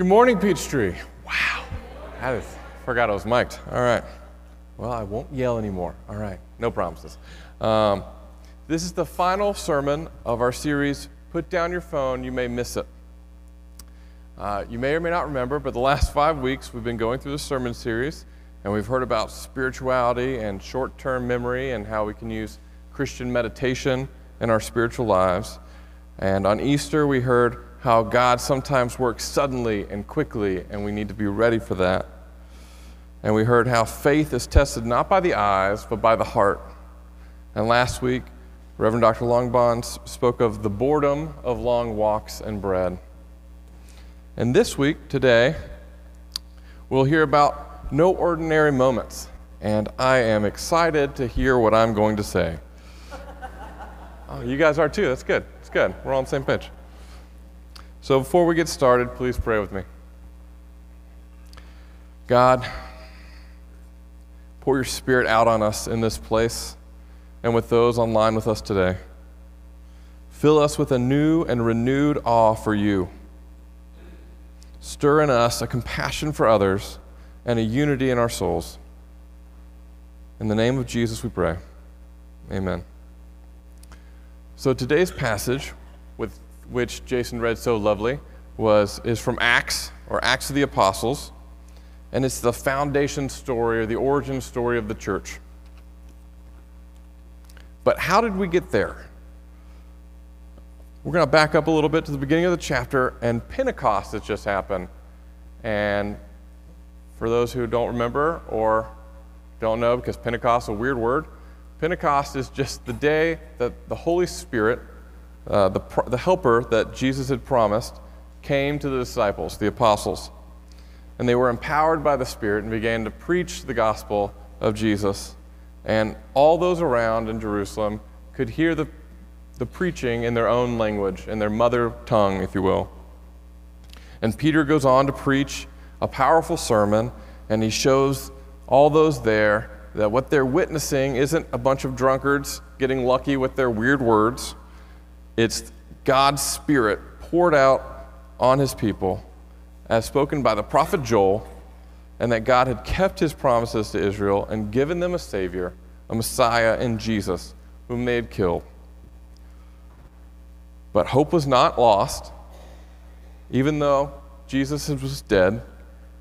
Good morning, Peachtree. Wow. I forgot I was mic'd. All right. Well, I won't yell anymore. All right. No promises. Um, this is the final sermon of our series, Put Down Your Phone, You May Miss It. Uh, you may or may not remember, but the last five weeks we've been going through the sermon series, and we've heard about spirituality and short term memory and how we can use Christian meditation in our spiritual lives. And on Easter, we heard how God sometimes works suddenly and quickly, and we need to be ready for that. And we heard how faith is tested not by the eyes, but by the heart. And last week, Reverend Dr. Longbond spoke of the boredom of long walks and bread. And this week, today, we'll hear about no ordinary moments. And I am excited to hear what I'm going to say. Oh, you guys are too. That's good. It's good. We're all on the same page. So before we get started, please pray with me. God, pour your spirit out on us in this place and with those online with us today. Fill us with a new and renewed awe for you. Stir in us a compassion for others and a unity in our souls. In the name of Jesus we pray. Amen. So today's passage, with which Jason read so lovely, was, is from Acts, or Acts of the Apostles, and it's the foundation story or the origin story of the church. But how did we get there? We're going to back up a little bit to the beginning of the chapter, and Pentecost has just happened. And for those who don't remember or don't know, because Pentecost is a weird word, Pentecost is just the day that the Holy Spirit uh, the, the helper that Jesus had promised came to the disciples, the apostles. And they were empowered by the Spirit and began to preach the gospel of Jesus. And all those around in Jerusalem could hear the, the preaching in their own language, in their mother tongue, if you will. And Peter goes on to preach a powerful sermon, and he shows all those there that what they're witnessing isn't a bunch of drunkards getting lucky with their weird words it's God's Spirit poured out on his people as spoken by the prophet Joel, and that God had kept his promises to Israel and given them a Savior, a Messiah in Jesus, whom they had killed. But hope was not lost. Even though Jesus was dead,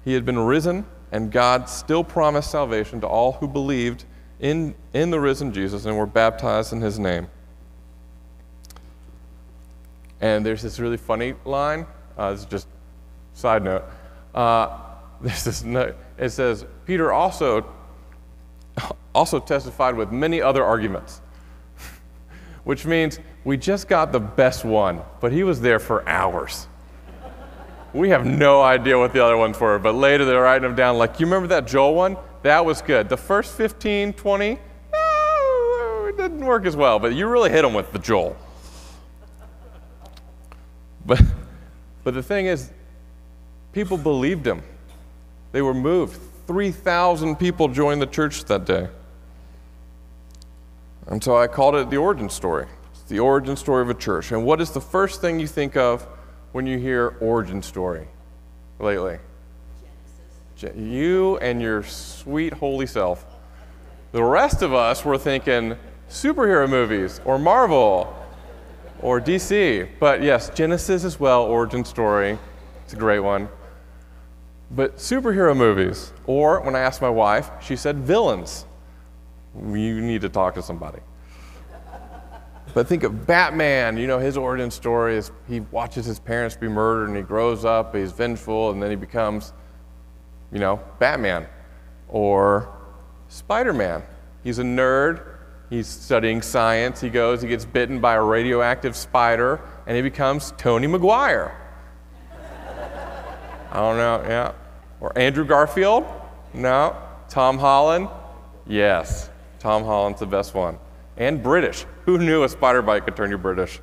he had been risen, and God still promised salvation to all who believed in, in the risen Jesus and were baptized in his name. And there's this really funny line. Uh, this is just side note. Uh, there's this note. It says Peter also also testified with many other arguments, which means we just got the best one, but he was there for hours. we have no idea what the other ones were, but later they're writing them down. Like, you remember that Joel one? That was good. The first 15, 20, oh, it didn't work as well, but you really hit them with the Joel. But, but the thing is, people believed him. They were moved. 3,000 people joined the church that day. And so I called it the origin story. It's the origin story of a church. And what is the first thing you think of when you hear origin story lately? Genesis. You and your sweet holy self. The rest of us were thinking superhero movies or Marvel or DC. But yes, Genesis as well, origin story. It's a great one. But superhero movies, or when I asked my wife, she said villains. You need to talk to somebody. But think of Batman, you know, his origin story is he watches his parents be murdered and he grows up, he's vengeful, and then he becomes, you know, Batman. Or Spider Man. He's a nerd, He's studying science. He goes, he gets bitten by a radioactive spider, and he becomes Tony Maguire. I don't know, yeah. Or Andrew Garfield? No. Tom Holland? Yes. Tom Holland's the best one. And British. Who knew a spider bite could turn you British?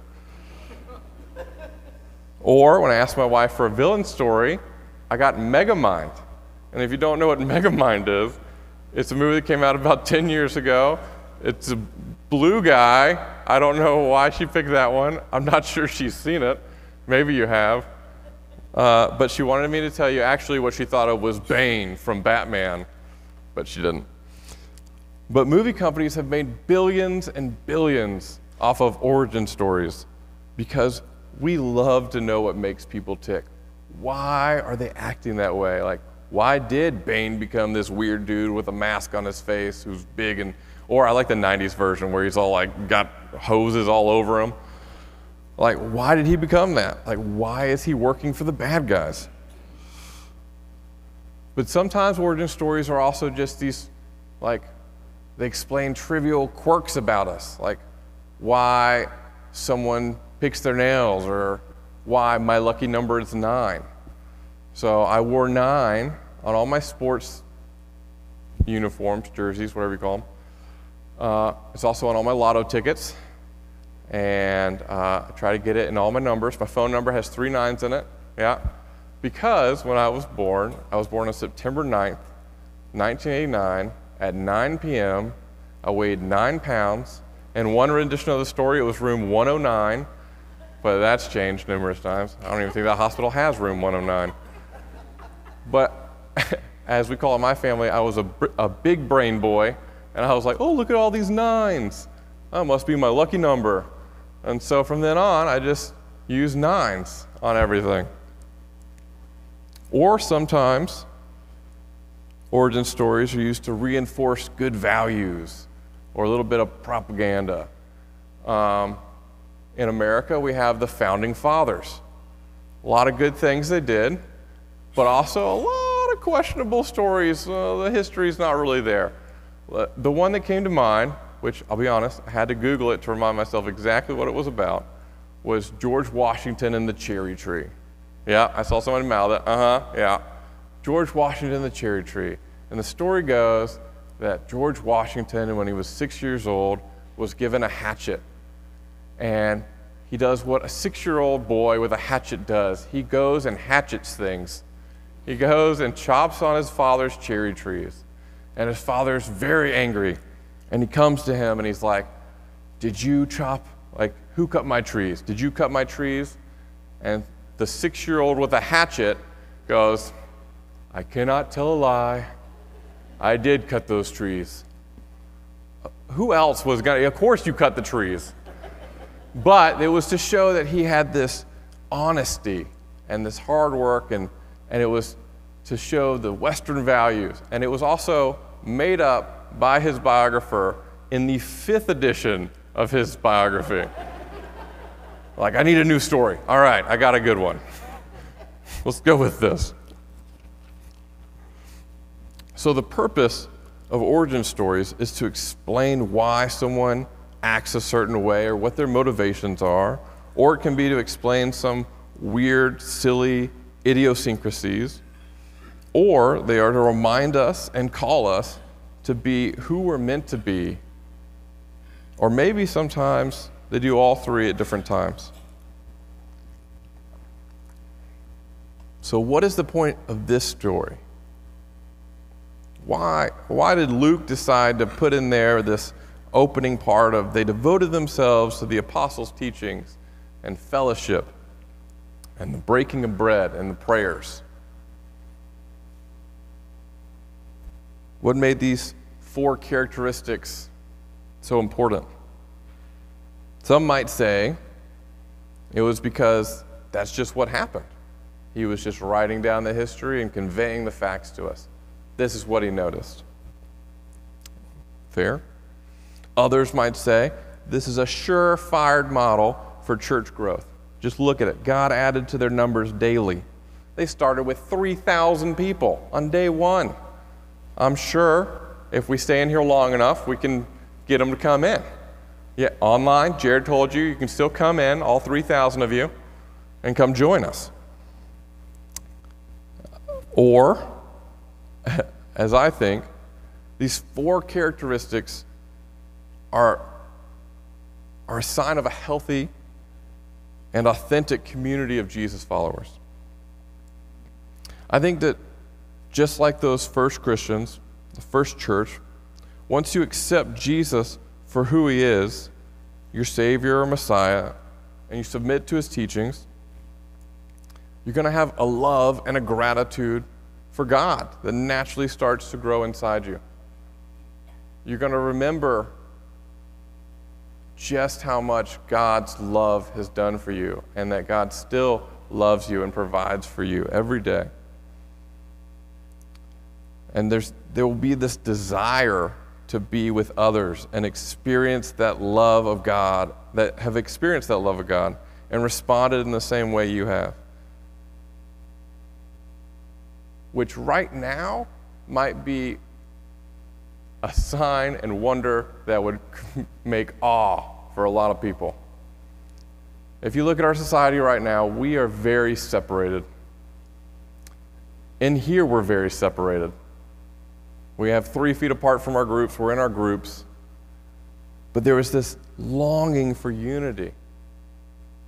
Or when I asked my wife for a villain story, I got Megamind. And if you don't know what Megamind is, it's a movie that came out about 10 years ago it's a blue guy. I don't know why she picked that one. I'm not sure she's seen it. Maybe you have. Uh, but she wanted me to tell you actually what she thought of was Bane from Batman, but she didn't. But movie companies have made billions and billions off of origin stories because we love to know what makes people tick. Why are they acting that way? Like, why did Bane become this weird dude with a mask on his face who's big and, or I like the 90s version where he's all like got hoses all over him. Like, why did he become that? Like, why is he working for the bad guys? But sometimes origin stories are also just these, like, they explain trivial quirks about us, like why someone picks their nails or why my lucky number is nine. So I wore nine on all my sports uniforms, jerseys, whatever you call them. Uh, it's also on all my lotto tickets. And uh, I try to get it in all my numbers. My phone number has three nines in it. Yeah. Because when I was born, I was born on September 9th, 1989, at 9 p.m. I weighed nine pounds. In one rendition of the story, it was room 109, but that's changed numerous times. I don't even think that hospital has room 109. But as we call it in my family, I was a, a big brain boy, and I was like, oh, look at all these nines. That must be my lucky number. And so from then on, I just use nines on everything. Or sometimes, origin stories are used to reinforce good values or a little bit of propaganda. Um, in America, we have the founding fathers. A lot of good things they did, but also a lot of questionable stories. Uh, the history is not really there. The one that came to mind which I'll be honest, I had to Google it to remind myself exactly what it was about, was George Washington and the cherry tree. Yeah, I saw someone mouth it. Uh huh, yeah. George Washington and the cherry tree. And the story goes that George Washington, when he was six years old, was given a hatchet. And he does what a six year old boy with a hatchet does he goes and hatchets things. He goes and chops on his father's cherry trees. And his father's very angry. And he comes to him and he's like, Did you chop, like, who cut my trees? Did you cut my trees? And the six year old with a hatchet goes, I cannot tell a lie. I did cut those trees. Who else was going to? Of course, you cut the trees. But it was to show that he had this honesty and this hard work, and, and it was to show the Western values. And it was also made up by his biographer in the fifth edition of his biography. like, I need a new story. All right, I got a good one. Let's go with this. So, the purpose of origin stories is to explain why someone acts a certain way or what their motivations are, or it can be to explain some weird, silly idiosyncrasies, or they are to remind us and call us to be who we're meant to be. Or maybe sometimes they do all three at different times. So, what is the point of this story? Why, why did Luke decide to put in there this opening part of they devoted themselves to the apostles' teachings and fellowship and the breaking of bread and the prayers? What made these four characteristics so important? Some might say it was because that's just what happened. He was just writing down the history and conveying the facts to us. This is what he noticed. Fair? Others might say this is a sure-fired model for church growth. Just look at it. God added to their numbers daily. They started with 3,000 people on day one. I'm sure if we stay in here long enough, we can get them to come in. Yeah, online, Jared told you, you can still come in, all 3,000 of you, and come join us. Or, as I think, these four characteristics are, are a sign of a healthy and authentic community of Jesus followers. I think that just like those first Christians, the first church, once you accept Jesus for who he is, your Savior or Messiah, and you submit to his teachings, You're going to have a love and a gratitude for God that naturally starts to grow inside you. You're going to remember just how much God's love has done for you and that God still loves you and provides for you every day. And there's, there will be this desire to be with others and experience that love of God, that have experienced that love of God and responded in the same way you have. Which right now might be a sign and wonder that would make awe for a lot of people. If you look at our society right now, we are very separated. In here, we're very separated. We have three feet apart from our groups, we're in our groups. But there is this longing for unity.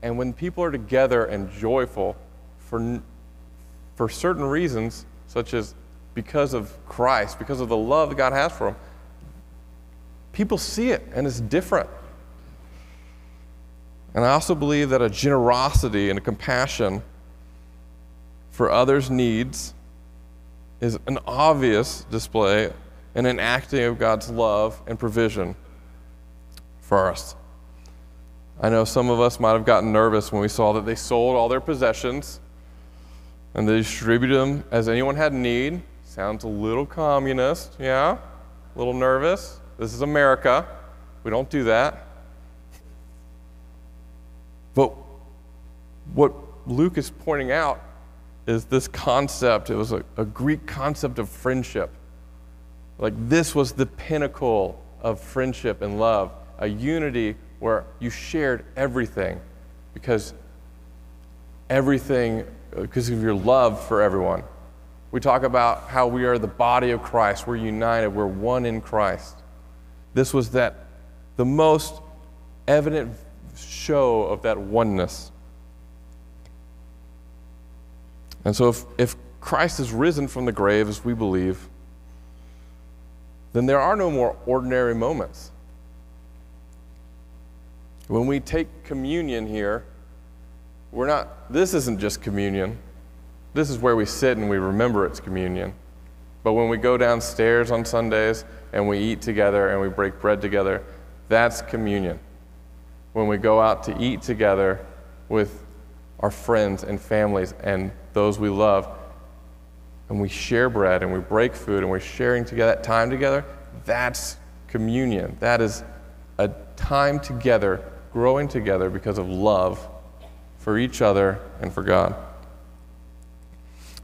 And when people are together and joyful for, for certain reasons, such as because of Christ, because of the love that God has for them, people see it and it's different. And I also believe that a generosity and a compassion for others' needs is an obvious display and an acting of God's love and provision for us. I know some of us might have gotten nervous when we saw that they sold all their possessions and they distributed them as anyone had need. Sounds a little communist, yeah? A little nervous. This is America. We don't do that. But what Luke is pointing out is this concept. It was a, a Greek concept of friendship. Like, this was the pinnacle of friendship and love, a unity where you shared everything because everything, uh, because of your love for everyone. We talk about how we are the body of Christ. We're united. We're one in Christ. This was that the most evident show of that oneness. And so, if, if Christ is risen from the grave, as we believe, then there are no more ordinary moments. When we take communion here, we're not, this isn't just communion. This is where we sit and we remember it's communion. But when we go downstairs on Sundays and we eat together and we break bread together, that's communion. When we go out to eat together with our friends and families and those we love, and we share bread and we break food and we're sharing together that time together, that's communion. That is a time together, growing together because of love for each other and for God.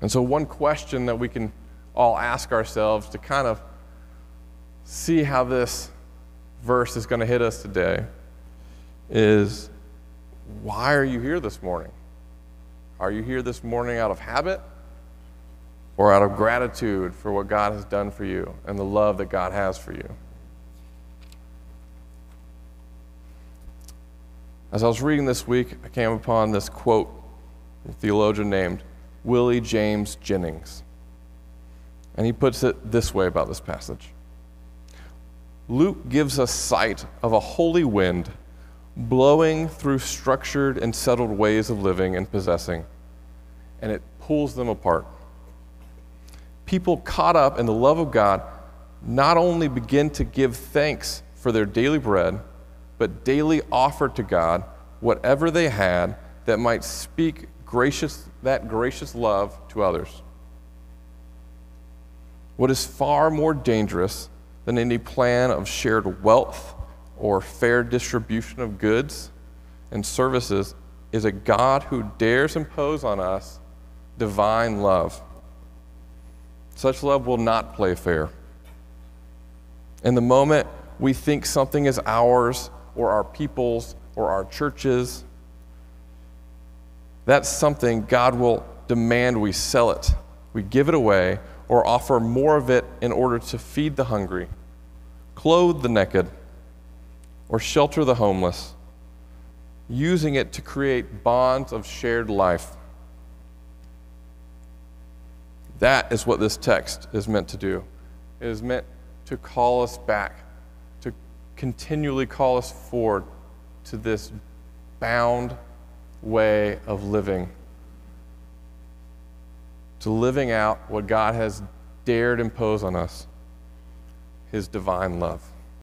And so, one question that we can all ask ourselves to kind of see how this verse is going to hit us today is why are you here this morning? Are you here this morning out of habit or out of gratitude for what God has done for you and the love that God has for you? As I was reading this week, I came upon this quote from a theologian named Willie James Jennings. And he puts it this way about this passage Luke gives us sight of a holy wind blowing through structured and settled ways of living and possessing, and it pulls them apart. People caught up in the love of God not only begin to give thanks for their daily bread, but daily offer to God whatever they had that might speak gracious, that gracious love to others. What is far more dangerous than any plan of shared wealth or fair distribution of goods and services is a God who dares impose on us divine love. Such love will not play fair. In the moment we think something is ours or our people's or our churches, that's something God will demand we sell it, we give it away, or offer more of it in order to feed the hungry, clothe the naked, or shelter the homeless, using it to create bonds of shared life. That is what this text is meant to do. It is meant to call us back, to continually call us forward to this bound way of living to living out what God has dared impose on us His divine love.